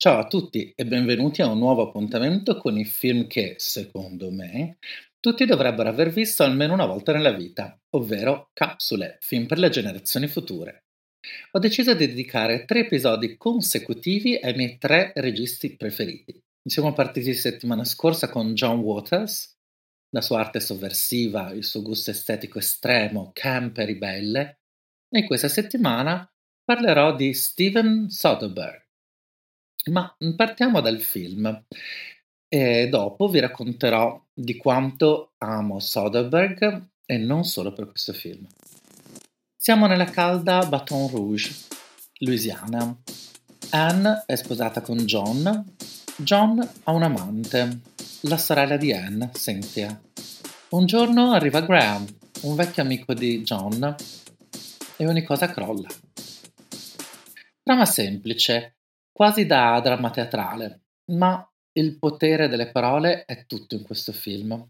Ciao a tutti e benvenuti a un nuovo appuntamento con i film che, secondo me, tutti dovrebbero aver visto almeno una volta nella vita, ovvero Capsule, film per le generazioni future. Ho deciso di dedicare tre episodi consecutivi ai miei tre registi preferiti. Siamo partiti settimana scorsa con John Waters, la sua arte sovversiva, il suo gusto estetico estremo, camp e ribelle, e questa settimana parlerò di Steven Soderbergh. Ma partiamo dal film e dopo vi racconterò di quanto amo Soderbergh e non solo per questo film. Siamo nella calda Baton Rouge, Louisiana. Anne è sposata con John. John ha un amante, la sorella di Anne, Cynthia. Un giorno arriva Graham, un vecchio amico di John, e ogni cosa crolla. Trama semplice, quasi da dramma teatrale, ma il potere delle parole è tutto in questo film.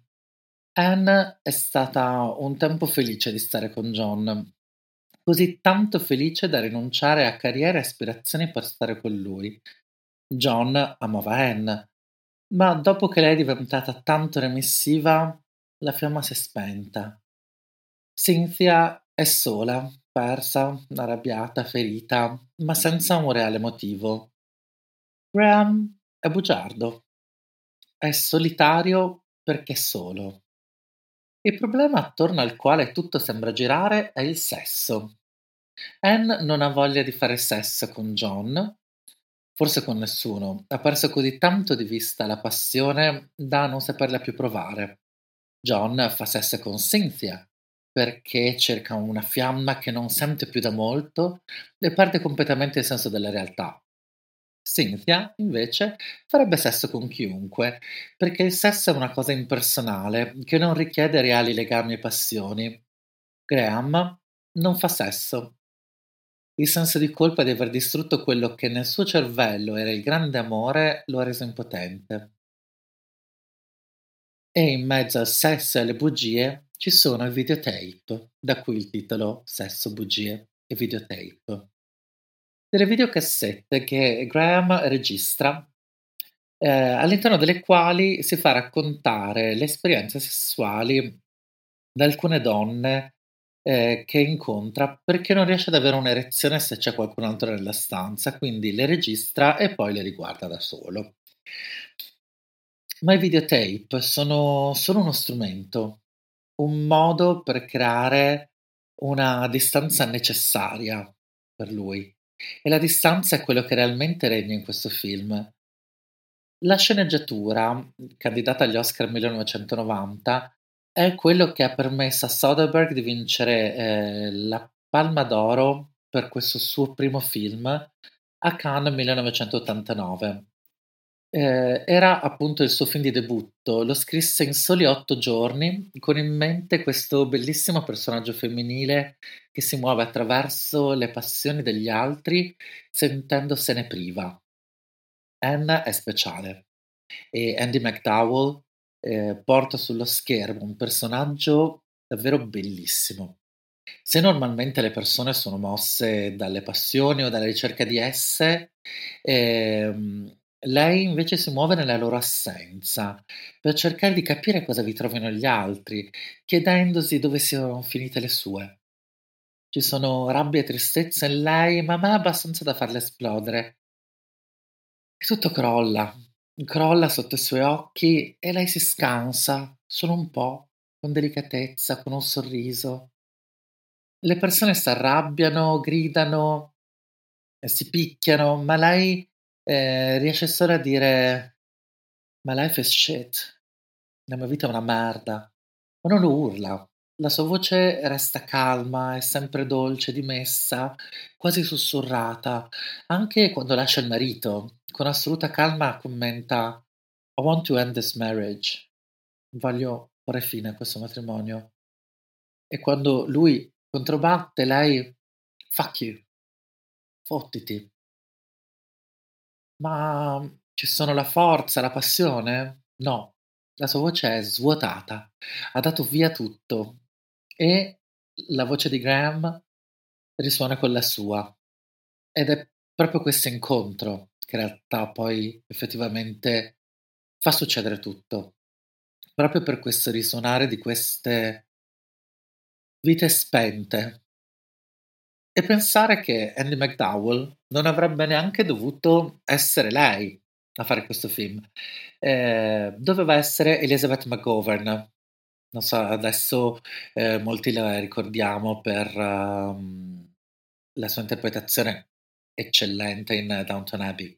Anne è stata un tempo felice di stare con John, così tanto felice da rinunciare a carriera e aspirazioni per stare con lui. John amava Anne, ma dopo che lei è diventata tanto remissiva, la fiamma si è spenta. Cynthia è sola, persa, arrabbiata, ferita, ma senza un reale motivo. Graham è bugiardo. È solitario perché solo. Il problema attorno al quale tutto sembra girare è il sesso. Anne non ha voglia di fare sesso con John, forse con nessuno, ha perso così tanto di vista la passione da non saperla più provare. John fa sesso con Cynthia perché cerca una fiamma che non sente più da molto e perde completamente il senso della realtà. Cynthia, invece, farebbe sesso con chiunque, perché il sesso è una cosa impersonale, che non richiede reali legami e passioni. Graham non fa sesso. Il senso di colpa di aver distrutto quello che nel suo cervello era il grande amore lo ha reso impotente. E in mezzo al sesso e alle bugie ci sono i videotape, da cui il titolo Sesso, bugie e videotape delle videocassette che Graham registra, eh, all'interno delle quali si fa raccontare le esperienze sessuali da alcune donne eh, che incontra perché non riesce ad avere un'erezione se c'è qualcun altro nella stanza, quindi le registra e poi le riguarda da solo. Ma i videotape sono solo uno strumento, un modo per creare una distanza necessaria per lui. E la distanza è quello che realmente regna in questo film. La sceneggiatura, candidata agli Oscar 1990, è quello che ha permesso a Soderbergh di vincere eh, la Palma d'Oro per questo suo primo film a Cannes 1989. Eh, era appunto il suo film di debutto, lo scrisse in soli otto giorni, con in mente questo bellissimo personaggio femminile che si muove attraverso le passioni degli altri sentendosene priva. Anne è speciale e Andy McDowell eh, porta sullo schermo un personaggio davvero bellissimo. Se normalmente le persone sono mosse dalle passioni o dalla ricerca di esse, ehm, lei invece si muove nella loro assenza, per cercare di capire cosa vi trovino gli altri, chiedendosi dove siano finite le sue. Ci sono rabbia e tristezza in lei, ma mai abbastanza da farle esplodere. E tutto crolla, crolla sotto i suoi occhi e lei si scansa, solo un po', con delicatezza, con un sorriso. Le persone si arrabbiano, gridano, si picchiano, ma lei eh, riesce solo a dire My life is shit, la mia vita è una merda, ma non lo urla. La sua voce resta calma, è sempre dolce, dimessa, quasi sussurrata. Anche quando lascia il marito, con assoluta calma commenta I want to end this marriage. Voglio porre fine a questo matrimonio. E quando lui controbatte, lei fuck you, fottiti. Ma ci sono la forza, la passione? No, la sua voce è svuotata, ha dato via tutto, e la voce di Graham risuona con la sua. Ed è proprio questo incontro che in realtà poi effettivamente fa succedere tutto. Proprio per questo risuonare di queste vite spente. E pensare che Andy McDowell non avrebbe neanche dovuto essere lei a fare questo film. Eh, doveva essere Elizabeth McGovern, non so, adesso eh, molti la ricordiamo per um, la sua interpretazione eccellente in Downton Abbey.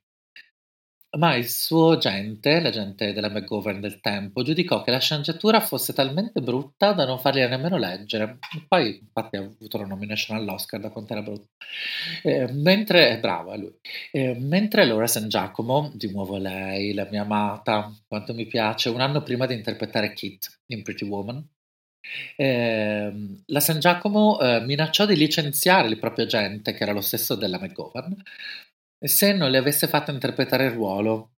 Ma il suo gente, la gente della McGovern del tempo, giudicò che la sceneggiatura fosse talmente brutta da non fargliela nemmeno leggere. Poi, infatti, ha avuto la nomination all'Oscar da quanto era brutta. Eh, mentre, brava lui, eh, mentre Laura San Giacomo, di nuovo lei, la mia amata, quanto mi piace, un anno prima di interpretare Kit in Pretty Woman, eh, la San Giacomo eh, minacciò di licenziare il proprio agente, che era lo stesso della McGovern, se non le avesse fatto interpretare il ruolo.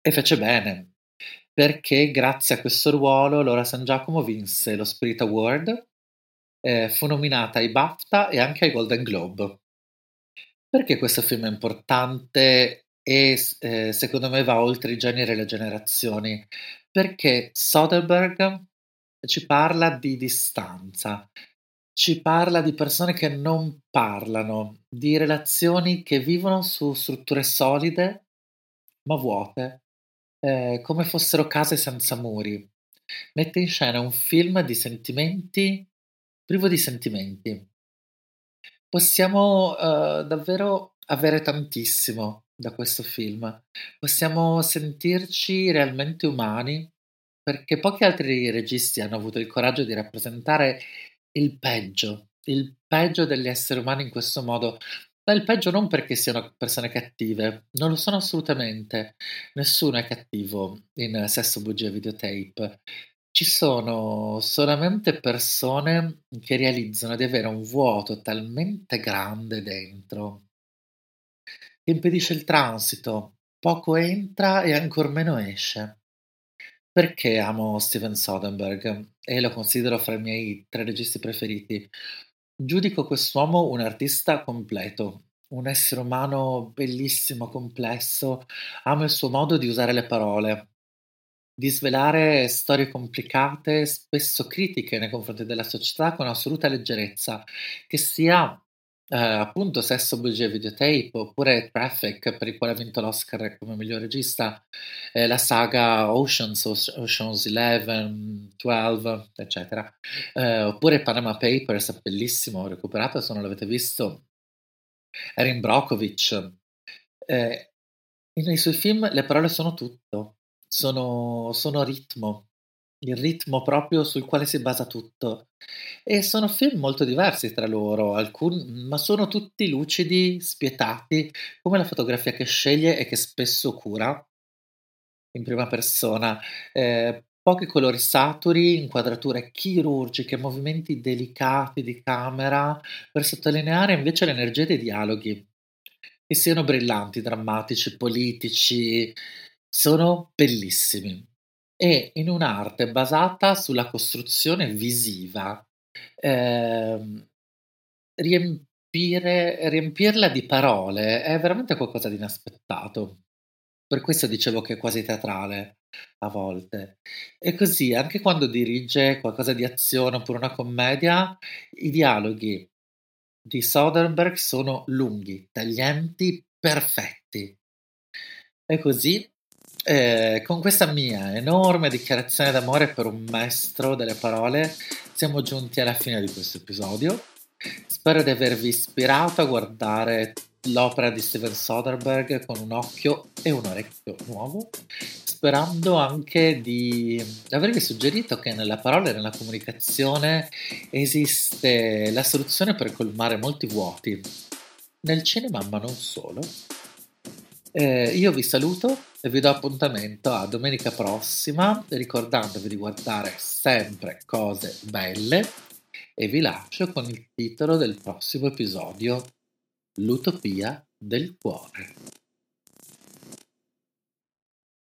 E fece bene, perché grazie a questo ruolo Laura San Giacomo vinse lo Spirit Award, eh, fu nominata ai BAFTA e anche ai Golden Globe. Perché questo film è importante e eh, secondo me va oltre i generi e le generazioni? Perché Soderbergh ci parla di distanza, ci parla di persone che non parlano, di relazioni che vivono su strutture solide ma vuote, eh, come fossero case senza muri. Mette in scena un film di sentimenti privo di sentimenti. Possiamo uh, davvero avere tantissimo da questo film. Possiamo sentirci realmente umani perché pochi altri registi hanno avuto il coraggio di rappresentare il peggio, il peggio degli esseri umani in questo modo. Ma il peggio non perché siano persone cattive, non lo sono assolutamente. Nessuno è cattivo in Sesso, Bugia Videotape. Ci sono solamente persone che realizzano di avere un vuoto talmente grande dentro che impedisce il transito, poco entra e ancor meno esce. Perché amo Steven Soderbergh e lo considero fra i miei tre registi preferiti? Giudico quest'uomo un artista completo, un essere umano bellissimo, complesso, amo il suo modo di usare le parole, di svelare storie complicate, spesso critiche nei confronti della società con assoluta leggerezza, che sia eh, appunto Sesso, Bugie e Videotape, oppure Traffic, per il quale ha vinto l'Oscar come miglior regista, eh, la saga Oceans, Oceans 11, 12, eccetera, eh, oppure Panama Papers, bellissimo, recuperato se non l'avete visto, Erin Brockovich. Eh, nei suoi film le parole sono tutto, sono, sono ritmo, il ritmo proprio sul quale si basa tutto. E sono film molto diversi tra loro, alcun, ma sono tutti lucidi, spietati, come la fotografia che sceglie e che spesso cura in prima persona. Eh, pochi colori saturi, inquadrature chirurgiche, movimenti delicati di camera per sottolineare invece l'energia dei dialoghi, che siano brillanti, drammatici, politici, sono bellissimi e in un'arte basata sulla costruzione visiva, ehm, riempire, riempirla di parole è veramente qualcosa di inaspettato. Per questo dicevo che è quasi teatrale a volte. E così, anche quando dirige qualcosa di azione oppure una commedia, i dialoghi di Soderbergh sono lunghi, taglienti, perfetti. E così, eh, con questa mia enorme dichiarazione d'amore per un maestro delle parole, siamo giunti alla fine di questo episodio. Spero di avervi ispirato a guardare l'opera di Steven Soderbergh con un occhio e un orecchio nuovo, sperando anche di avervi suggerito che nella parola e nella comunicazione esiste la soluzione per colmare molti vuoti, nel cinema ma non solo. Eh, io vi saluto e vi do appuntamento a domenica prossima, ricordandovi di guardare sempre cose belle e vi lascio con il titolo del prossimo episodio, L'utopia del cuore.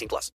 18 plus.